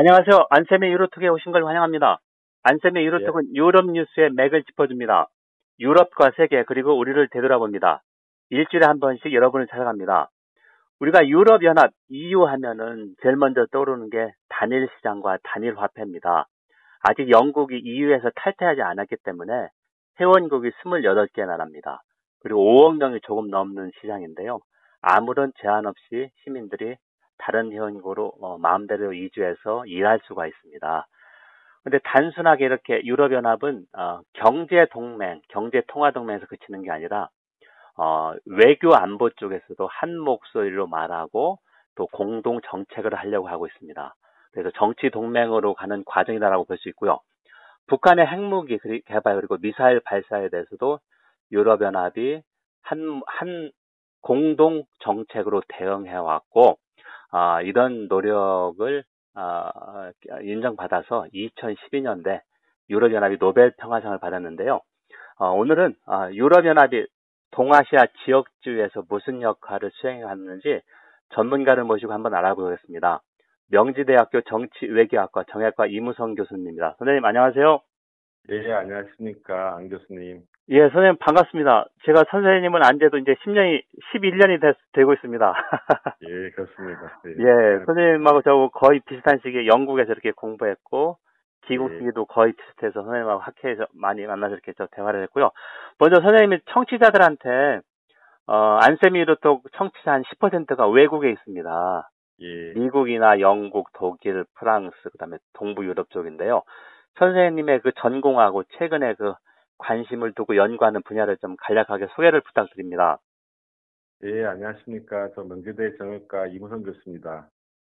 안녕하세요. 안쌤의 유로톡에 오신 걸 환영합니다. 안쌤의 유로톡은 예. 유럽 뉴스의 맥을 짚어줍니다. 유럽과 세계 그리고 우리를 되돌아봅니다. 일주일에 한 번씩 여러분을 찾아갑니다. 우리가 유럽연합 EU 하면은 제일 먼저 떠오르는 게 단일 시장과 단일 화폐입니다. 아직 영국이 EU에서 탈퇴하지 않았기 때문에 회원국이 28개 나라입니다. 그리고 5억 명이 조금 넘는 시장인데요. 아무런 제한 없이 시민들이 다른 회원국으로 어, 마음대로 이주해서 일할 수가 있습니다. 근데 단순하게 이렇게 유럽연합은 어, 경제 동맹, 경제 통화 동맹에서 그치는 게 아니라 어, 외교 안보 쪽에서도 한 목소리로 말하고 또 공동 정책을 하려고 하고 있습니다. 그래서 정치 동맹으로 가는 과정이다라고 볼 수 있고요. 북한의 핵무기 개발 그리고 미사일 발사에 대해서도 유럽연합이 한, 한 공동 정책으로 대응해 왔고, 아, 이런 노력을 아, 인정받아서 2012년대 유럽연합이 노벨 평화상을 받았는데요. 어, 오늘은 아, 유럽연합이 동아시아 지역주에서 무슨 역할을 수행하는지 전문가를 모시고 한번 알아보겠습니다. 명지대학교 정치외교학과 정약과 이무성 교수님입니다. 선생님 안녕하세요. 예, 안녕하십니까. 안 교수님. 예, 선생님 반갑습니다. 제가 선생님은 안돼도 이제 10년이, 11년이 됐, 되고 있습니다. 예, 그렇습니다. 예, 예 선생님하고 저 거의 비슷한 시기에 영국에서 이렇게 공부했고, 기국 시기도 예. 거의 비슷해서 선생님하고 학회에서 많이 만나서 이렇게 저 대화를 했고요. 먼저 선생님이 청취자들한테, 어, 안세미로 또 청취자 한 10%가 외국에 있습니다. 예. 미국이나 영국, 독일, 프랑스, 그 다음에 동부 유럽 쪽인데요. 선생님의 그 전공하고 최근에 그 관심을 두고 연구하는 분야를 좀 간략하게 소개를 부탁드립니다. 예, 안녕하십니까. 저 명지대 정형과 이무성 교수입니다.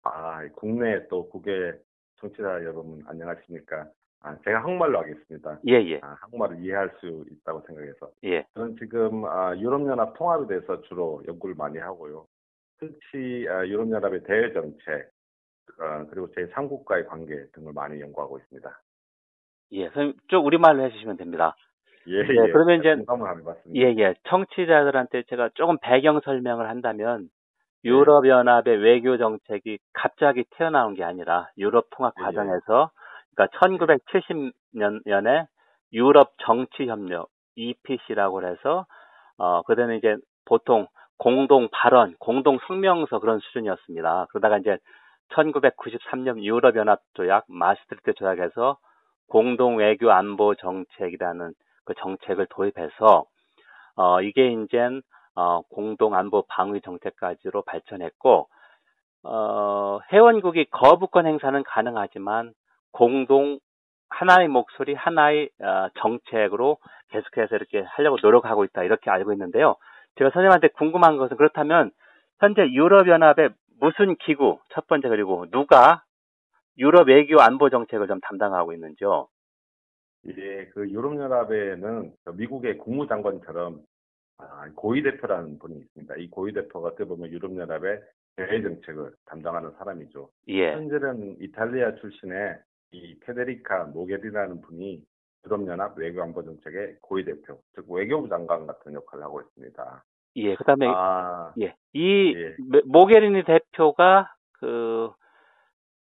아, 국내 또 국외 청취자 여러분 안녕하십니까. 아, 제가 한국말로 하겠습니다. 예, 예. 아, 한국말을 이해할 수 있다고 생각해서. 예. 저는 지금 아, 유럽연합 통합에 대해서 주로 연구를 많이 하고요. 특히 아, 유럽연합의 대외 정책, 아, 그리고 제3국과의 관계 등을 많이 연구하고 있습니다. 예, 선생님 쭉 우리말로 해주시면 됩니다. 예, 네, 예. 그러면 이제 예, 예. 청취자들한테 제가 조금 배경 설명을 한다면 예. 유럽연합의 외교 정책이 갑자기 태어나온 게 아니라 유럽 통합 예, 예. 과정에서 그러니까 1970년에 유럽 정치 협력 EPC라고 해서 어 그때는 이제 보통 공동 발언, 공동 성명서 그런 수준이었습니다. 그러다가 이제 1993년 유럽연합 조약, 마스트리트 조약에서 공동 외교 안보 정책이라는 그 정책을 도입해서 어 이게 이제 어 공동 안보 방위 정책까지로 발전했고 어 회원국이 거부권 행사는 가능하지만 공동 하나의 목소리, 하나의 어, 정책으로 계속해서 이렇게 하려고 노력하고 있다 이렇게 알고 있는데요. 제가 선생님한테 궁금한 것은 그렇다면 현재 유럽연합의 무슨 기구 첫 번째 그리고 누가 유럽 외교 안보 정책을 좀 담당하고 있는지요? 예, 그 유럽연합에는 미국의 국무장관처럼 아, 고위 대표라는 분이 있습니다. 이 고위 대표가 어떻게 보면 유럽연합의 대외 정책을 담당하는 사람이죠. 예. 현재는 이탈리아 출신의 이 페데리카 모게리라는 분이 유럽연합 외교안보 정책의 고위 대표, 즉 외교부 장관 같은 역할을 하고 있습니다. 예, 그다음에 아, 예, 이 예. 모게리니 대표가 그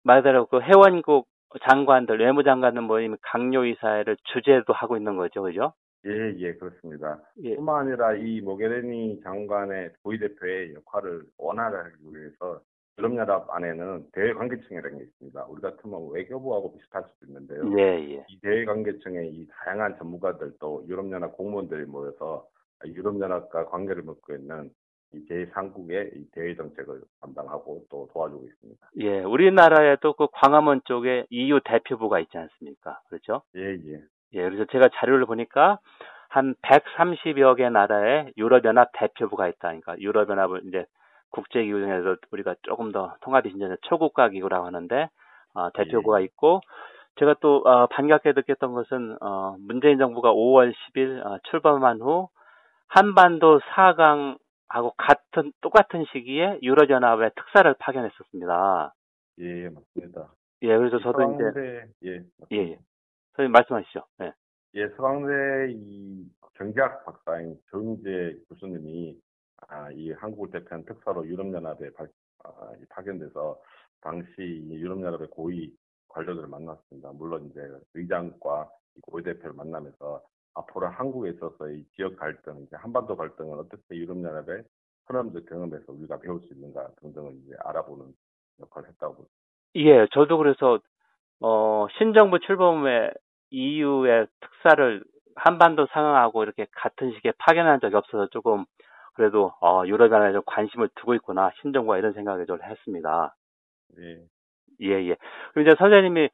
말대로 그 회원국 장관들, 외무장관들 모임 강요이사회를 주재도 하고 있는 거죠, 그죠? 예, 예, 그렇습니다. 예. 뿐만 아니라 이 모게레니 장관의 고위대표의 역할을 원활하게 하기 위해서 유럽연합 안에는 대외관계청이라는 게 있습니다. 우리 같으면 외교부하고 비슷할 수도 있는데요. 예, 예. 이 대외관계청에 이 다양한 전문가들 또 유럽연합 공무원들이 모여서 유럽연합과 관계를 맺고 있는 이 제3국의 이 대외 정책을 담당하고 또 도와주고 있습니다. 예, 우리나라에도 그 광화문 쪽에 EU 대표부가 있지 않습니까? 그렇죠? 예, 예. 예, 그래서 제가 자료를 보니까 한 130여 개 나라의 유럽연합 대표부가 있다니까 유럽연합을 이제 국제기구 중에서 우리가 조금 더 통합이 진전된 초국가 기구라고 하는데 어, 대표부가 예. 있고 제가 또 어, 반갑게 느꼈던 것은 어, 문재인 정부가 5월 10일 어, 출범한 후 한반도 4강 하고 같은 똑같은 시기에 유럽 연합의 특사를 파견했었습니다. 예, 맞습니다. 예, 그래서 저도 서강대, 이제 예, 예, 예. 선생님 말씀하시죠. 예. 예, 서강대 이 경제학 박사인 정재 교수님이 아, 이 한국을 대표한 특사로 유럽연합에 파, 아, 파견돼서 당시 유럽연합의 고위 관료들을 만났습니다. 물론 이제 의장과 고위 대표를 만나면서 앞으로 한국에 있어서 이 지역 갈등, 이제 한반도 갈등을 어떻게 유럽연합의 선언적 경험에서 우리가 배울 수 있는가 등등을 이제 알아보는 역할을 했다고 봅니다. 예, 저도 그래서 어, 신정부 출범 후에 EU의 특사를 한반도 상황하고 이렇게 같은 시기에 파견한 적이 없어서 조금 그래도 어, 유럽연합에 좀 관심을 두고 있구나 신정부가 이런 생각을 좀 했습니다. 예. 예, 예. 그럼 이제 선생님이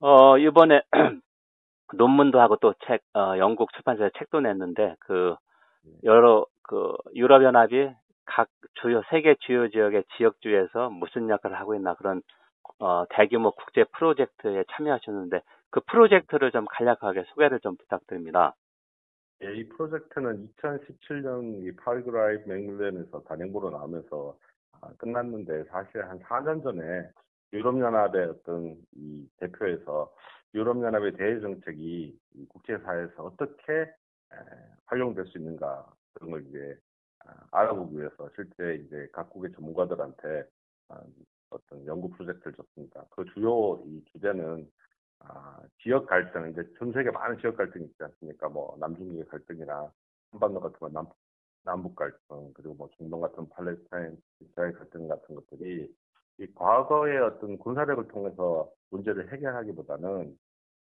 어, 이번에 논문도 하고 또 책, 어, 영국 출판사에 책도 냈는데, 그, 여러, 그, 유럽연합이 각 주요, 세계 주요 지역의 지역주에서 무슨 역할을 하고 있나 그런, 어, 대규모 국제 프로젝트에 참여하셨는데, 그 프로젝트를 좀 간략하게 소개를 좀 부탁드립니다. 예, 이 프로젝트는 2017년 이 파리그라이브 맥밀렌에서 단행본으로 나오면서 아, 끝났는데, 사실 한 4년 전에 유럽연합의 어떤 이 대표에서 유럽연합의 대외 정책이 국제사회에서 어떻게 활용될 수 있는가 그런 걸 이제 아, 알아보기 위해서 실제 이제 각국의 전문가들한테 아, 어떤 연구 프로젝트를 줬습니다. 그 주요 이 주제는 아, 지역 갈등, 이제 전 세계 많은 지역 갈등이 있지 않습니까? 뭐 남중국의 갈등이나 한반도 같은 거 남, 남북 갈등, 그리고 뭐 중동 같은 팔레스타인, 이스라엘 갈등 같은 것들이 이 과거의 어떤 군사력을 통해서 문제를 해결하기보다는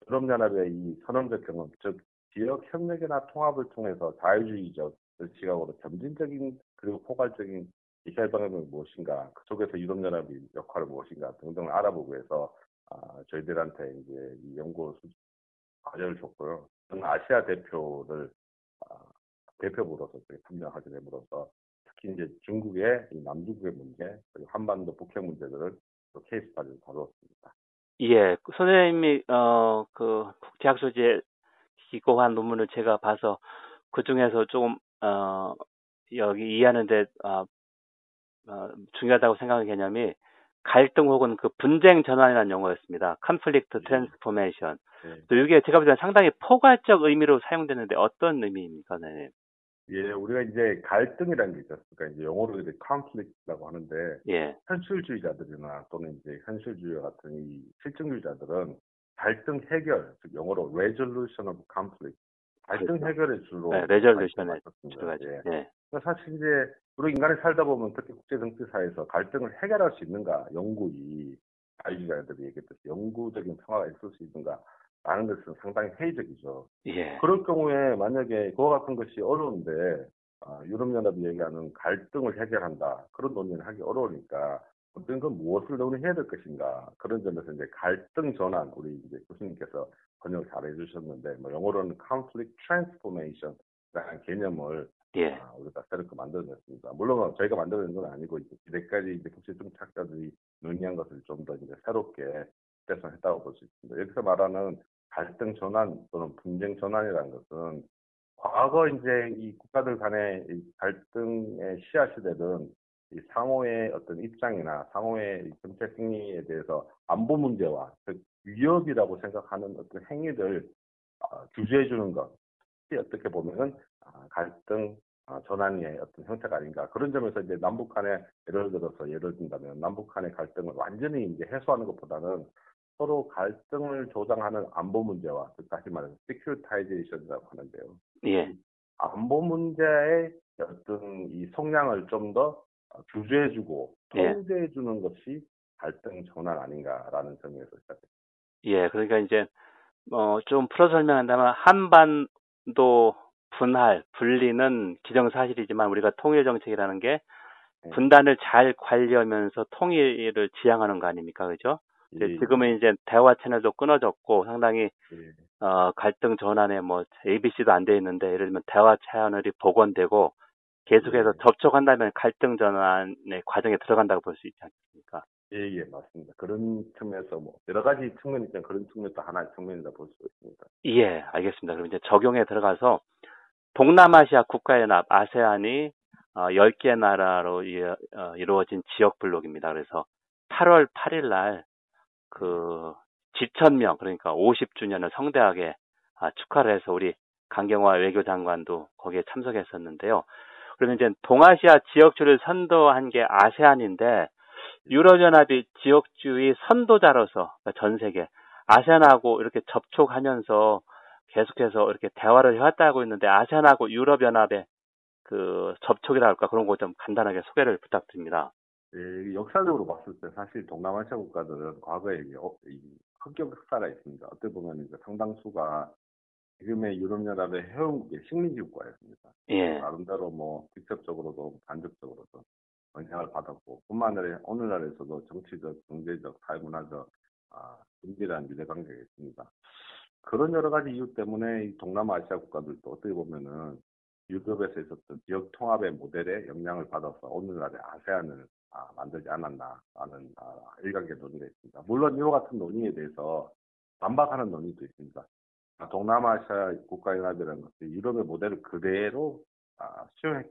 유럽연합의 이 선언적 경험, 즉 지역 협력이나 통합을 통해서 자유주의적 시각으로 점진적인 그리고 포괄적인 해결 방법이 무엇인가, 그 속에서 유럽연합의 역할은 무엇인가 등등을 알아보고 해서 아, 저희들한테 이제 이 연구 과제를 줬고요. 아시아 대표를 아, 대표부로서 참여하게 됨으로써 특히 이제 중국의 남중국의 문제 그리고 한반도 북핵 문제들을 케이스 스타디를 다루었습니다. 예, 선생님이 어 그 국제학술지에 기고한 논문을 제가 봐서 그 중에서 조금 어 여기 이해하는데 어, 어, 중요하다고 생각하는 개념이 갈등 혹은 그 분쟁 전환이라는 용어였습니다. conflict transformation. 네. 또 이게 제가 볼 때는 상당히 포괄적 의미로 사용되는데 어떤 의미입니까, 선생님? 예, 우리가 이제 갈등이라는 게 있지 않습니까? 이제 영어로 이제 conflict라고 하는데, 예. 현실주의자들이나 또는 이제 현실주의 같은 이 실증주의자들은 갈등 해결, 즉 영어로 resolution of conflict, 갈등 그렇죠. 해결에 주로 네, resolution에 들어가죠. 예. 예. 사실 이제 우리 인간이 살다 보면 특히 국제 정치사에서 갈등을 해결할 수 있는가 연구이 자유주의자들이 얘기했듯이 영구적인 평화가 있을 수 있는가 라는 것은 상당히 회의적이죠. 예. 그럴 경우에 만약에 그와 같은 것이 어려운데 아, 유럽연합이 얘기하는 갈등을 해결한다 그런 논의를 하기 어려우니까 어떤 건 무엇을 논의해야 될 것인가 그런 점에서 이제 갈등 전환 우리 이제 교수님께서 번역을 잘 해주셨는데 뭐 영어로는 conflict transformation라는 개념을 예. 아, 우리가 새롭게 만들어냈습니다. 물론 저희가 만들어낸 건 아니고 이제까지 이제 국제정착자들이 논의한 것을 좀 더 이제 새롭게 개선했다고 볼 수 있습니다. 여기서 말하는 갈등 전환 또는 분쟁 전환이라는 것은 과거 이제 이 국가들 간의 갈등의 씨앗이 되던 이 상호의 어떤 입장이나 상호의 정책 행위에 대해서 안보 문제와 즉 위협이라고 생각하는 어떤 행위들 어, 규제해 주는 것이 어떻게 보면은 아, 갈등 아, 전환의 어떤 형태가 아닌가. 그런 점에서 이제 남북 간의 예를 들어서 예를 든다면 남북 간의 갈등을 완전히 이제 해소하는 것보다는 서로 갈등을 조장하는 안보 문제와 다시 말해서 securitization이라고 하는데요. 예. 안보 문제의 어떤 이 성향을 좀 더 규제해주고 예. 통제해주는 예. 것이 갈등 전환 아닌가라는 점에서 시작됩니다. 예, 그러니까 이제 어, 좀 풀어 설명한다면 한반도 분할, 분리는 기정사실이지만 우리가 통일 정책이라는 게 네. 분단을 잘 관리하면서 통일을 지향하는 거 아닙니까? 그죠? 예. 지금은 이제 대화 채널도 끊어졌고 상당히 예. 어, 갈등 전환에 뭐 ABC도 안 돼 있는데 예를 들면 대화 채널이 복원되고 계속해서 예. 접촉한다면 갈등 전환의 과정에 들어간다고 볼 수 있지 않습니까? 예, 예, 맞습니다. 그런 측면에서 뭐 여러 가지 측면이 있지만 그런 측면도 하나의 측면이다 볼 수 있습니다. 예, 알겠습니다. 그럼 이제 적용에 들어가서 동남아시아 국가연합 아세안이 어, 10개 나라로 이, 어, 이루어진 지역 블록입니다. 그래서 8월 8일 날 그 지천명 그러니까 50주년을 성대하게 아, 축하를 해서 우리 강경화 외교장관도 거기에 참석했었는데요. 그러면 이제 동아시아 지역주를 선도한 게 아세안인데 유럽연합이 지역주의 선도자로서 그러니까 전 세계 아세안하고 이렇게 접촉하면서 계속해서 이렇게 대화를 해왔다고 했는데 아세안하고 유럽연합의 그 접촉이라 할까 그런 거 좀 간단하게 소개를 부탁드립니다. 예, 역사적으로 봤을 때 사실 동남아시아 국가들은 과거에 어, 흑격 역사가 있습니다. 어떻게 보면 이제 상당수가 지금의 유럽연합의 회원국의 식민지 국가였습니다. 예. 나름대로 뭐 직접적으로도 간접적으로도 영향을 받았고 뿐만 아니라 오늘날에서도 정치적, 경제적, 사회문화적 아, 긴밀한 유대관계가 있습니다. 그런 여러 가지 이유 때문에 이 동남아시아 국가들도 어떻게 보면은 유럽에서 있었던 지역 통합의 모델에 영향을 받아서 오늘날의 아세안을 아, 만들지 않았나 하는 아, 일관계 논의가 있습니다. 물론 이와 같은 논의에 대해서 반박하는 논의도 있습니다. 아, 동남아시아 국가연합이라는 것이 유럽의 모델을 그대로 아, 수용했,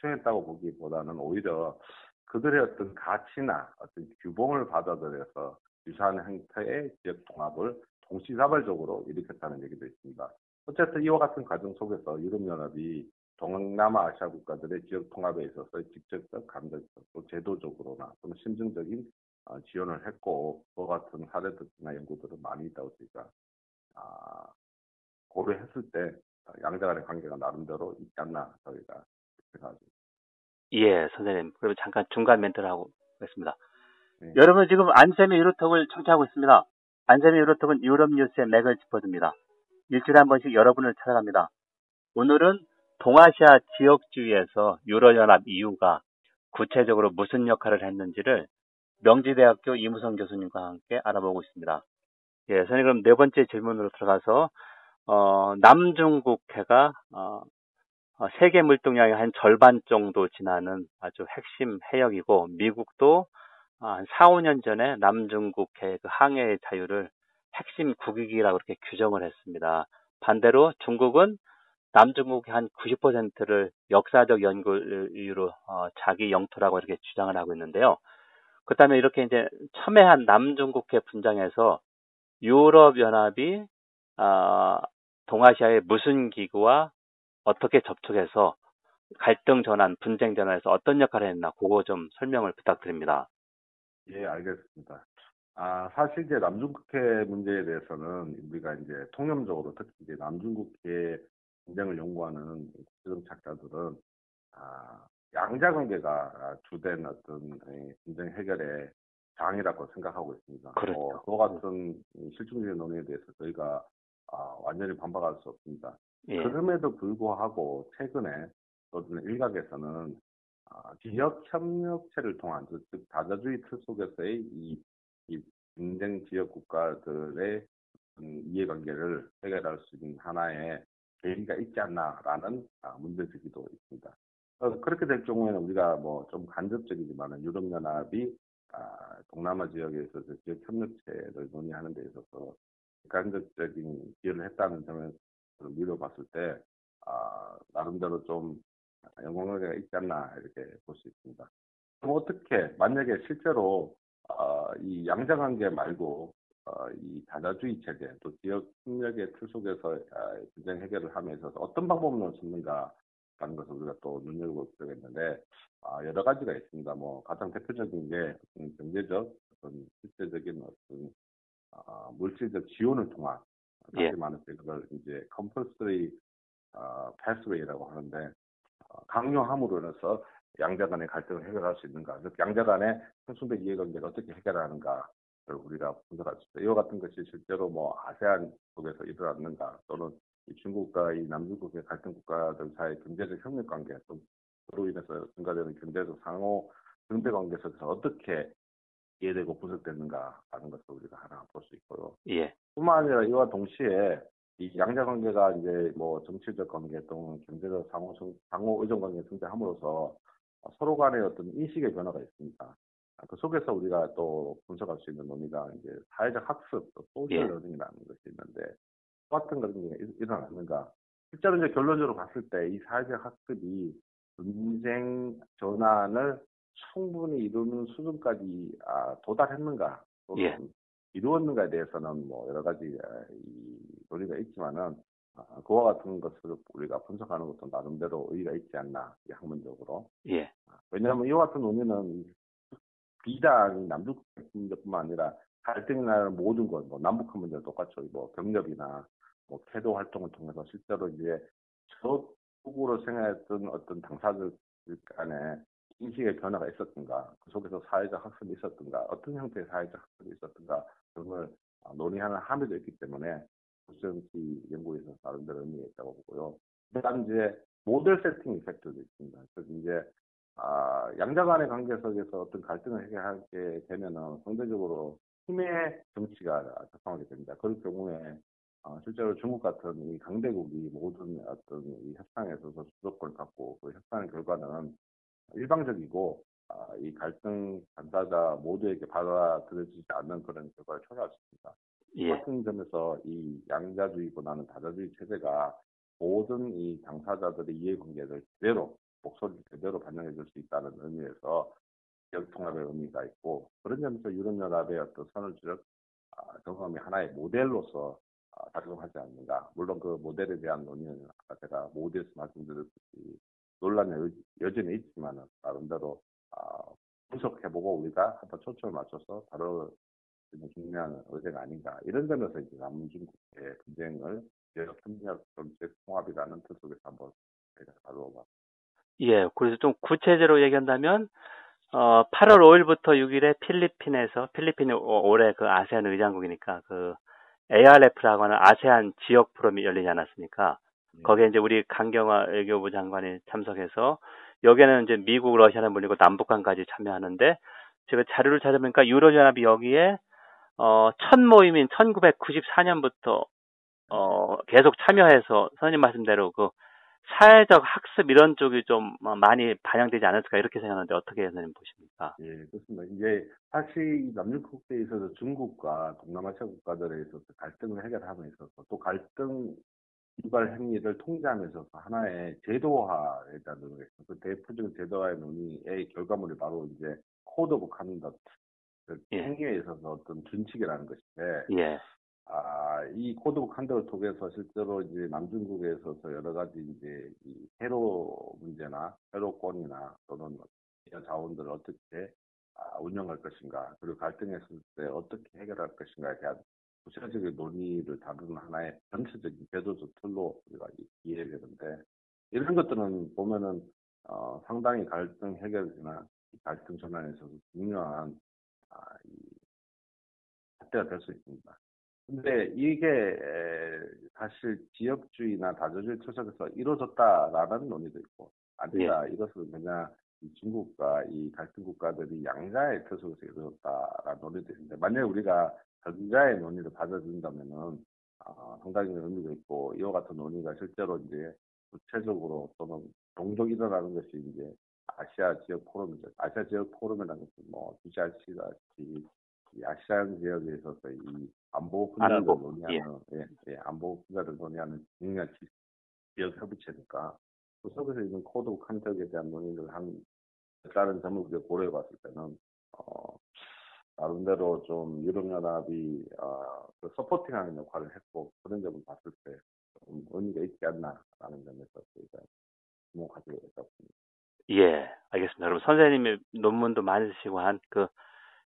수용했다고 보기보다는 오히려 그들의 어떤 가치나 어떤 규범을 받아들여서 유사한 형태의 지역 통합을 동시다발적으로 일으켰다는 얘기도 있습니다. 어쨌든 이와 같은 과정 속에서 유럽연합이 동남아 아시아 국가들의 지역 통합에 있어서 직접적, 간접적, 또 제도적으로나 또 심증적인 어, 지원을 했고 그와 같은 사례들이나 연구들은 많이 있다고 저희가 아, 고려했을 때 양자 간의 관계가 나름대로 있지 않나 저희가 생각합니다. 예, 선생님. 그럼 잠깐 중간 멘트를 하고 있습니다. 네. 여러분 지금 안쌤의 유로톡을 청취하고 있습니다. 안쌤의 유로톡은 유럽 뉴스의 맥을 짚어줍니다. 일주일에 한 번씩 여러분을 찾아갑니다. 오늘은 동아시아 지역주의에서 유럽연합 이유가 구체적으로 무슨 역할을 했는지를 명지대학교 이무성 교수님과 함께 알아보고 있습니다. 예, 선생님 그럼 네 번째 질문으로 들어가서 어, 남중국해가 어, 어, 세계 물동량의 한 절반 정도 지나는 아주 핵심 해역이고 미국도 한 4, 5년 전에 남중국해 그 항해의 자유를 핵심 국익이라고 그렇게 규정을 했습니다. 반대로 중국은 남중국의 한 90%를 역사적 연구로 어, 자기 영토라고 이렇게 주장을 하고 있는데요. 그 다음에 이렇게 이제 첨예한 남중국해 분장에서 유럽 연합이 어, 동아시아의 무슨 기구와 어떻게 접촉해서 갈등 전환, 분쟁 전환에서 어떤 역할을 했나 그거 좀 설명을 부탁드립니다. 예, 알겠습니다. 아, 사실 이제 남중국해 문제에 대해서는 우리가 이제 통념적으로 특히 이제 남중국해 분쟁을 연구하는 국제적 작가들은 아, 양자 관계가 주된 어떤 분쟁 해결의 장이라고 생각하고 있습니다. 그렇죠. 어, 그와 같은 실증적인 논의에 대해서 저희가 아, 완전히 반박할 수 없습니다. 예. 그럼에도 불구하고 최근에 어떤 일각에서는 아, 지역 협력체를 통한 즉 다자주의 틀 속에서의 이, 이 분쟁 지역 국가들의 음, 이해관계를 해결할 수 있는 하나의 계기가 있지 않나라는 아, 문제제기도 있습니다. 어, 그렇게 될 경우에는 우리가 뭐 좀 간접적이지만 유럽연합이 아, 동남아 지역에 있어서 지역 협력체를 논의하는 데 있어서 간접적인 기여를 했다는 점에서 미뤄봤을 때 아, 나름대로 좀 영광의가 있지 않나 이렇게 볼 수 있습니다. 그럼 어떻게 만약에 실제로 어, 이 양자관계 말고 어, 이 다자주의 체제 또 지역 협력의 틀 속에서 어, 분쟁 해결을 함에 있어서 어떤 방법론을 쓰는가 라는 것을 우리가 또 눈여겨볼 필요가 있는데 아, 여러 가지가 있습니다. 뭐 가장 대표적인 게 경제적 어떤 실제적인 어떤 어, 물질적 지원을 통한 다시 예. 말해서 그걸 이제 compulsory 어, pathway라고 하는데 어, 강요함으로 인해서 양자 간의 갈등을 해결할 수 있는가, 즉 양자 간의 상충된 이해관계를 어떻게 해결하는가를 우리가 분석할 수 있다. 이와 같은 것이 실제로 뭐 아세안 속에서 일어났는가, 또는 이 중국과 이 남중국의 갈등 국가들 사이의 경제적 협력 관계, 또 그로 인해서 증가되는 경제적 상호 등대 관계 속에서 어떻게 이해되고 분석됐는가 하는 것을 우리가 하나 볼 수 있고요. 예. 뿐만 아니라 이와 동시에 이 양자 관계가 이제 뭐 정치적 관계 또는 경제적 상호 상호 의존 관계 등장함으로써 서로 간의 어떤 인식의 변화가 있습니다. 그 속에서 우리가 또 분석할 수 있는 논의가 이제 사회적 학습, 또 social 예. learning이라는 것이 있는데 똑같은 그런 게 일어났는가? 실제로 이제 결론적으로 봤을 때 이 사회적 학습이 분쟁 전환을 충분히 이루는 수준까지 아, 도달했는가 또는 예. 이루었는가에 대해서는 뭐 여러 가지 아, 이 논의가 있지만은 아, 그와 같은 것을 우리가 분석하는 것도 나름대로 의의가 있지 않나 학문적으로. 예. 왜냐하면 이와 같은 논의는 비단 남북 문제뿐만 아니라 갈등이 나는 모든 것, 뭐 남북한 문제도 똑같죠. 뭐 경력이나 뭐 태도 활동을 통해서 실제로 이제 저쪽으로 생각했던 어떤 당사들 간에 인식의 변화가 있었던가, 그 속에서 사회적 학습이 있었던가, 어떤 형태의 사회적 학습이 있었던가, 그런 걸 논의하는 함의도 있기 때문에 국정시 연구에서 나름대로 의미가 있다고 보고요. 그다음 이제 모델 세팅 이펙트도 있습니다. 그래서 이제 아, 양자 간의 관계 속에서 어떤 갈등을 해결하게 되면은 상대적으로 힘의 정치가 작성하게 됩니다. 그럴 경우에 어, 실제로 중국 같은 이 강대국이 모든 어떤 이 협상에 있어서 주도권을 갖고 그 협상의 결과는 일방적이고 아, 이 갈등 당사자 모두에게 받아들여지지 않는 그런 결과를 초래할 수 있습니다. 예. 같은 점에서 이 양자주의보다는 다자주의 체제가 모든 이 당사자들의 이해관계를 제대로 목소리를 제대로 반영해 줄 수 있다는 의미에서 지역 통합의 의미가 있고 그런 점에서 유럽연합의 어떤 선을 지적 아, 경험이 하나의 모델로서 아, 작용하지 않는가. 물론 그 모델에 대한 논의는 아까 제가 모델에서 말씀드렸듯이 논란이 여전히 있지만 나름대로 아, 분석해보고 우리가 한번 초점을 맞춰서 다룰 중요한 의제가 아닌가. 이런 점에서 이제 남중국의 분쟁을 지역 협력 정책 통합이라는 뜻 속에서 한번 저희가 다루어봤습니다. 예, 그래서 좀 구체적으로 얘기한다면 어, 8월 5일부터 6일에 필리핀에서 필리핀이 올해 그 아세안 의장국이니까 그 ARF라고 하는 아세안 지역 포럼이 열리지 않았습니까? 네. 거기에 이제 우리 강경화 외교부 장관이 참석해서 여기에는 이제 미국, 러시아는 물리고 남북한까지 참여하는데 제가 자료를 찾아보니까 유로연합이 여기에 어, 첫 모임인 1994년부터 어, 계속 참여해서 선생님 말씀대로 그 사회적 학습 이런 쪽이 좀 많이 반영되지 않았을까 이렇게 생각하는데 어떻게 선생님 보십니까? 예, 그렇습니다. 이제 사실 남중국해에 있어서 중국과 동남아시아 국가들에 있어서 갈등을 해결함에 있어서 또 갈등 유발 행위를 통제하면서 그 하나의 제도화에 대한 논의가. 그 대표적인 제도화의 논의의 결과물이 바로 이제 code of conduct 그 예. 행위에 있어서 어떤 준칙이라는 것인데 예. 아, 이 Code of Conduct을 통해서 실제로 이제 남중국해에 있어서 여러 가지 이제 이 테러 문제나 테러권이나 또는 자원들을 어떻게 아, 운영할 것인가 그리고 갈등했을 때 어떻게 해결할 것인가에 대한 구체적인 논의를 다루는 하나의 전체적인 제도적 틀로 우리가 이해되는데 이런 것들은 보면은 어, 상당히 갈등 해결이나 갈등 전환에 있어서 중요한 아, 이 잣대가 될 수 있습니다. 근데 이게 사실 지역주의나 다자주의 철석에서 이루어졌다라는 논의도 있고 아니다 예. 이것은 그냥 중국과 이 갈등 국가들이 양자의 틀속에서 이루어졌다라는 논의도 있는데 만약에 우리가 전자의 논의를 받아들인다면은 아, 상당히 의미가 있고 이와 같은 논의가 실제로 이제 구체적으로 또는 종종 일어나는 것이 이제 아시아 지역 포럼이죠. 아시아 지역 포럼이라는 것은 뭐 주시아시다시피 이 아세안 지역에 있어서 이 안보 분야를 논의하는 예. 예, 예, 안보 분야를 논의하는 중요한 지역 협의체니까 그 속에서 있는 Code of Conduct에 대한 논의를 한 다른 점을 우리가 고려해 봤을 때는 어, 나름대로 좀 유럽연합이 어, 그 supporting하는 역할을 했고 그런 점을 봤을 때 좀 의미가 있지 않나라는 점에서 저희가 주목 가지고 있었습니다. 예, 알겠습니다. 그럼 선생님이 논문도 많이 쓰시고 한 그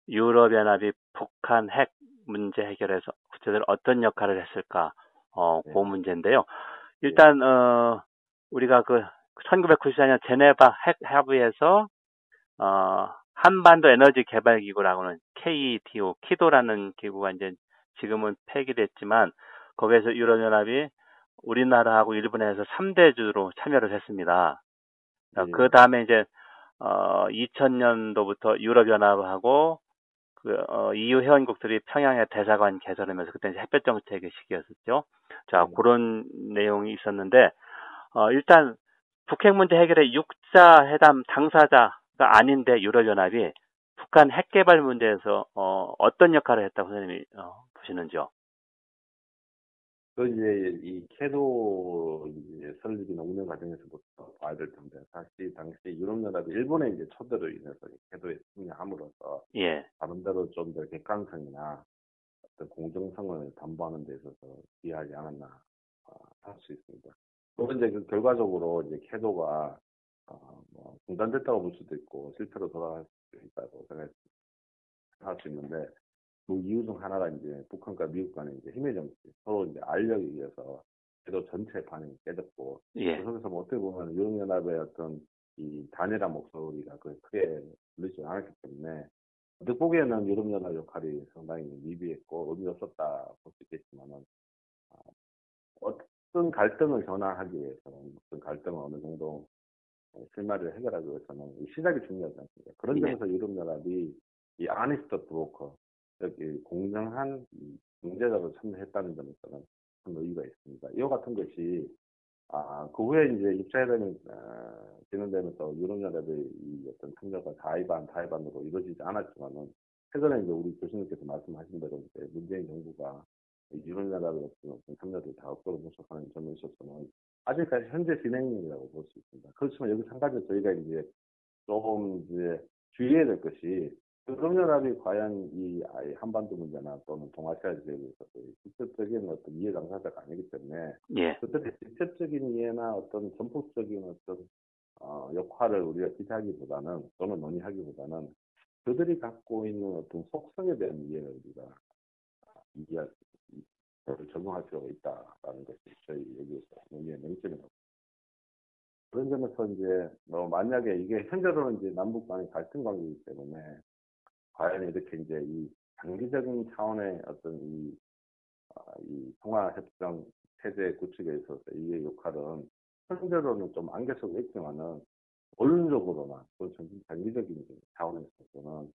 유럽연합이 북한 핵 문제 해결에서 구체적으로 어떤 역할을 했을까, 어, 네. 그 문제인데요. 일단, 네. 어, 우리가 그 1994년 제네바 핵 합의에서, 어, 한반도 에너지 개발 기구라고는 KETO, 키도라는 기구가 이제 지금은 폐기됐지만 거기에서 유럽연합이 우리나라하고 일본에서 3대 주로 참여를 했습니다. 네. 그 다음에 이제 어 2000년도부터 유럽연합하고 그 어, EU 회원국들이 평양에 대사관 개설하면서 그때 이제 햇볕 정책의 시기였었죠. 자 네. 그런 내용이 있었는데 어, 일단 북핵 문제 해결에 육자 회담 당사자 아닌데 유럽연합이 북한 핵 개발 문제에서 어, 어떤 역할을 했다고 선생님이 어, 보시는지요? 그 이제 이 캐도 이제 설립이 운영 과정에서부터 봐야 될 텐데 사실 당시 유럽연합이 일본의 이제 초대로 인해서 캐도에 승리함으로써 예. 다른대로 좀 더 객관성이나 어떤 공정성을 담보하는 데 있어서 기여하지 않았나 어, 할수 있습니다. 또 이제 그 결과적으로 이제 캐도가 어, 뭐 중단됐다고 볼 수도 있고 실패로 돌아갈 수도 있다고 생각했습니다. 할수 있는데 그 이유 중 하나가 이제 북한과 미국 간의 이제 힘의 정치 서로 이제 알력에 의해서 제도 전체 반응이 깨졌고 예. 그 속에서 뭐 어떻게 보면 유럽연합의 어떤 이 단일한 목소리가 그 크게 들리지 않았기 때문에 어떻게 보기에는 유럽연합 역할이 상당히 미비했고 의미 없었다 볼 수 있겠지만은 아, 어떤 갈등을 전환하기 위해서는 어떤 갈등을 어느 정도 실마리를 해결하기 위해서는 시작이 중요하지 않습니까? 그런 네. 점에서 유럽연합이 이 아니스트 브로커 여기 공정한 경제적으로 참여했다는 점에서는 큰 의의가 있습니다. 이와 같은 것이 아, 그 후에 이제 입자회담이 어, 진행되면서 유럽연합의 이 어떤 참여가 다이반, 다이반으로 이루어지지 않았지만은 최근에 이제 우리 교수님께서 말씀하신 대로 이제 문재인 정부가 유럽연합의 어떤, 어떤 참여를 다 억지로 모색하는 점에 있어서는 아직까지 현재 진행이라고 볼 수 있습니다. 그렇지만 여기 한 가지 저희가 이제 조금 이제 주의해야 될 것이 유럽연합이 과연 이 한반도 문제나 또는 동아시아 지역에 있어서 직접적인 어떤 이해 당사자가 아니기 때문에 예. 그들의 직접적인 이해나 어떤 전폭적인 어떤 어, 역할을 우리가 기대하기보다는 또는 논의하기보다는 그들이 갖고 있는 어떤 속성에 대한 이해를 우리가 이해할 를 적용할 필요가 있다라는 것이 저희 여기에서 논의의 맹점이라고. 그런 점에서 이제 뭐 만약에 이게 현재로는 이제 남북 간의 갈등 관계이기 때문에 과연 이렇게 이제 이 장기적인 차원의 어떤 이, 아, 이 통화협정 체제 구축에 있어서 이의 역할은 현재로는 좀 속에 있지만은 원론적으로나 또 장기적인 차원에 있어서는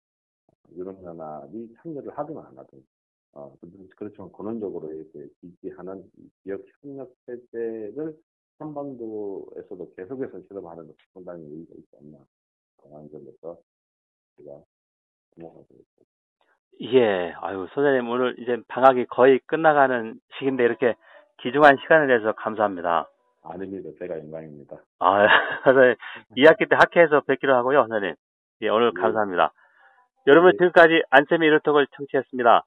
유럽연합이 참여를 하든 안 하든 어, 그렇지만 근원적으로 이렇게 지지하는 지역 협력 체제를 한반도에서도 계속해서 실험하는 것이 상당히 의미가 있지 않나 그런 점에서 제가 예, 아유, 소장님 오늘 이제 방학이 거의 끝나가는 시기인데 이렇게 귀중한 시간을 내서 감사합니다. 아닙니다. 제가 영광입니다. 아, 선생님, 2학기 때 학회에서 뵙기로 하고요, 선생님. 예, 오늘 네. 감사합니다. 여러분, 네. 지금까지 안세미 유로톡을 청취했습니다.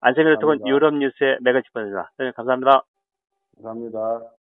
안세미 유로톡은 감사합니다. 유럽 뉴스의 맥을 짚어줍니다. 선생님, 감사합니다. 감사합니다.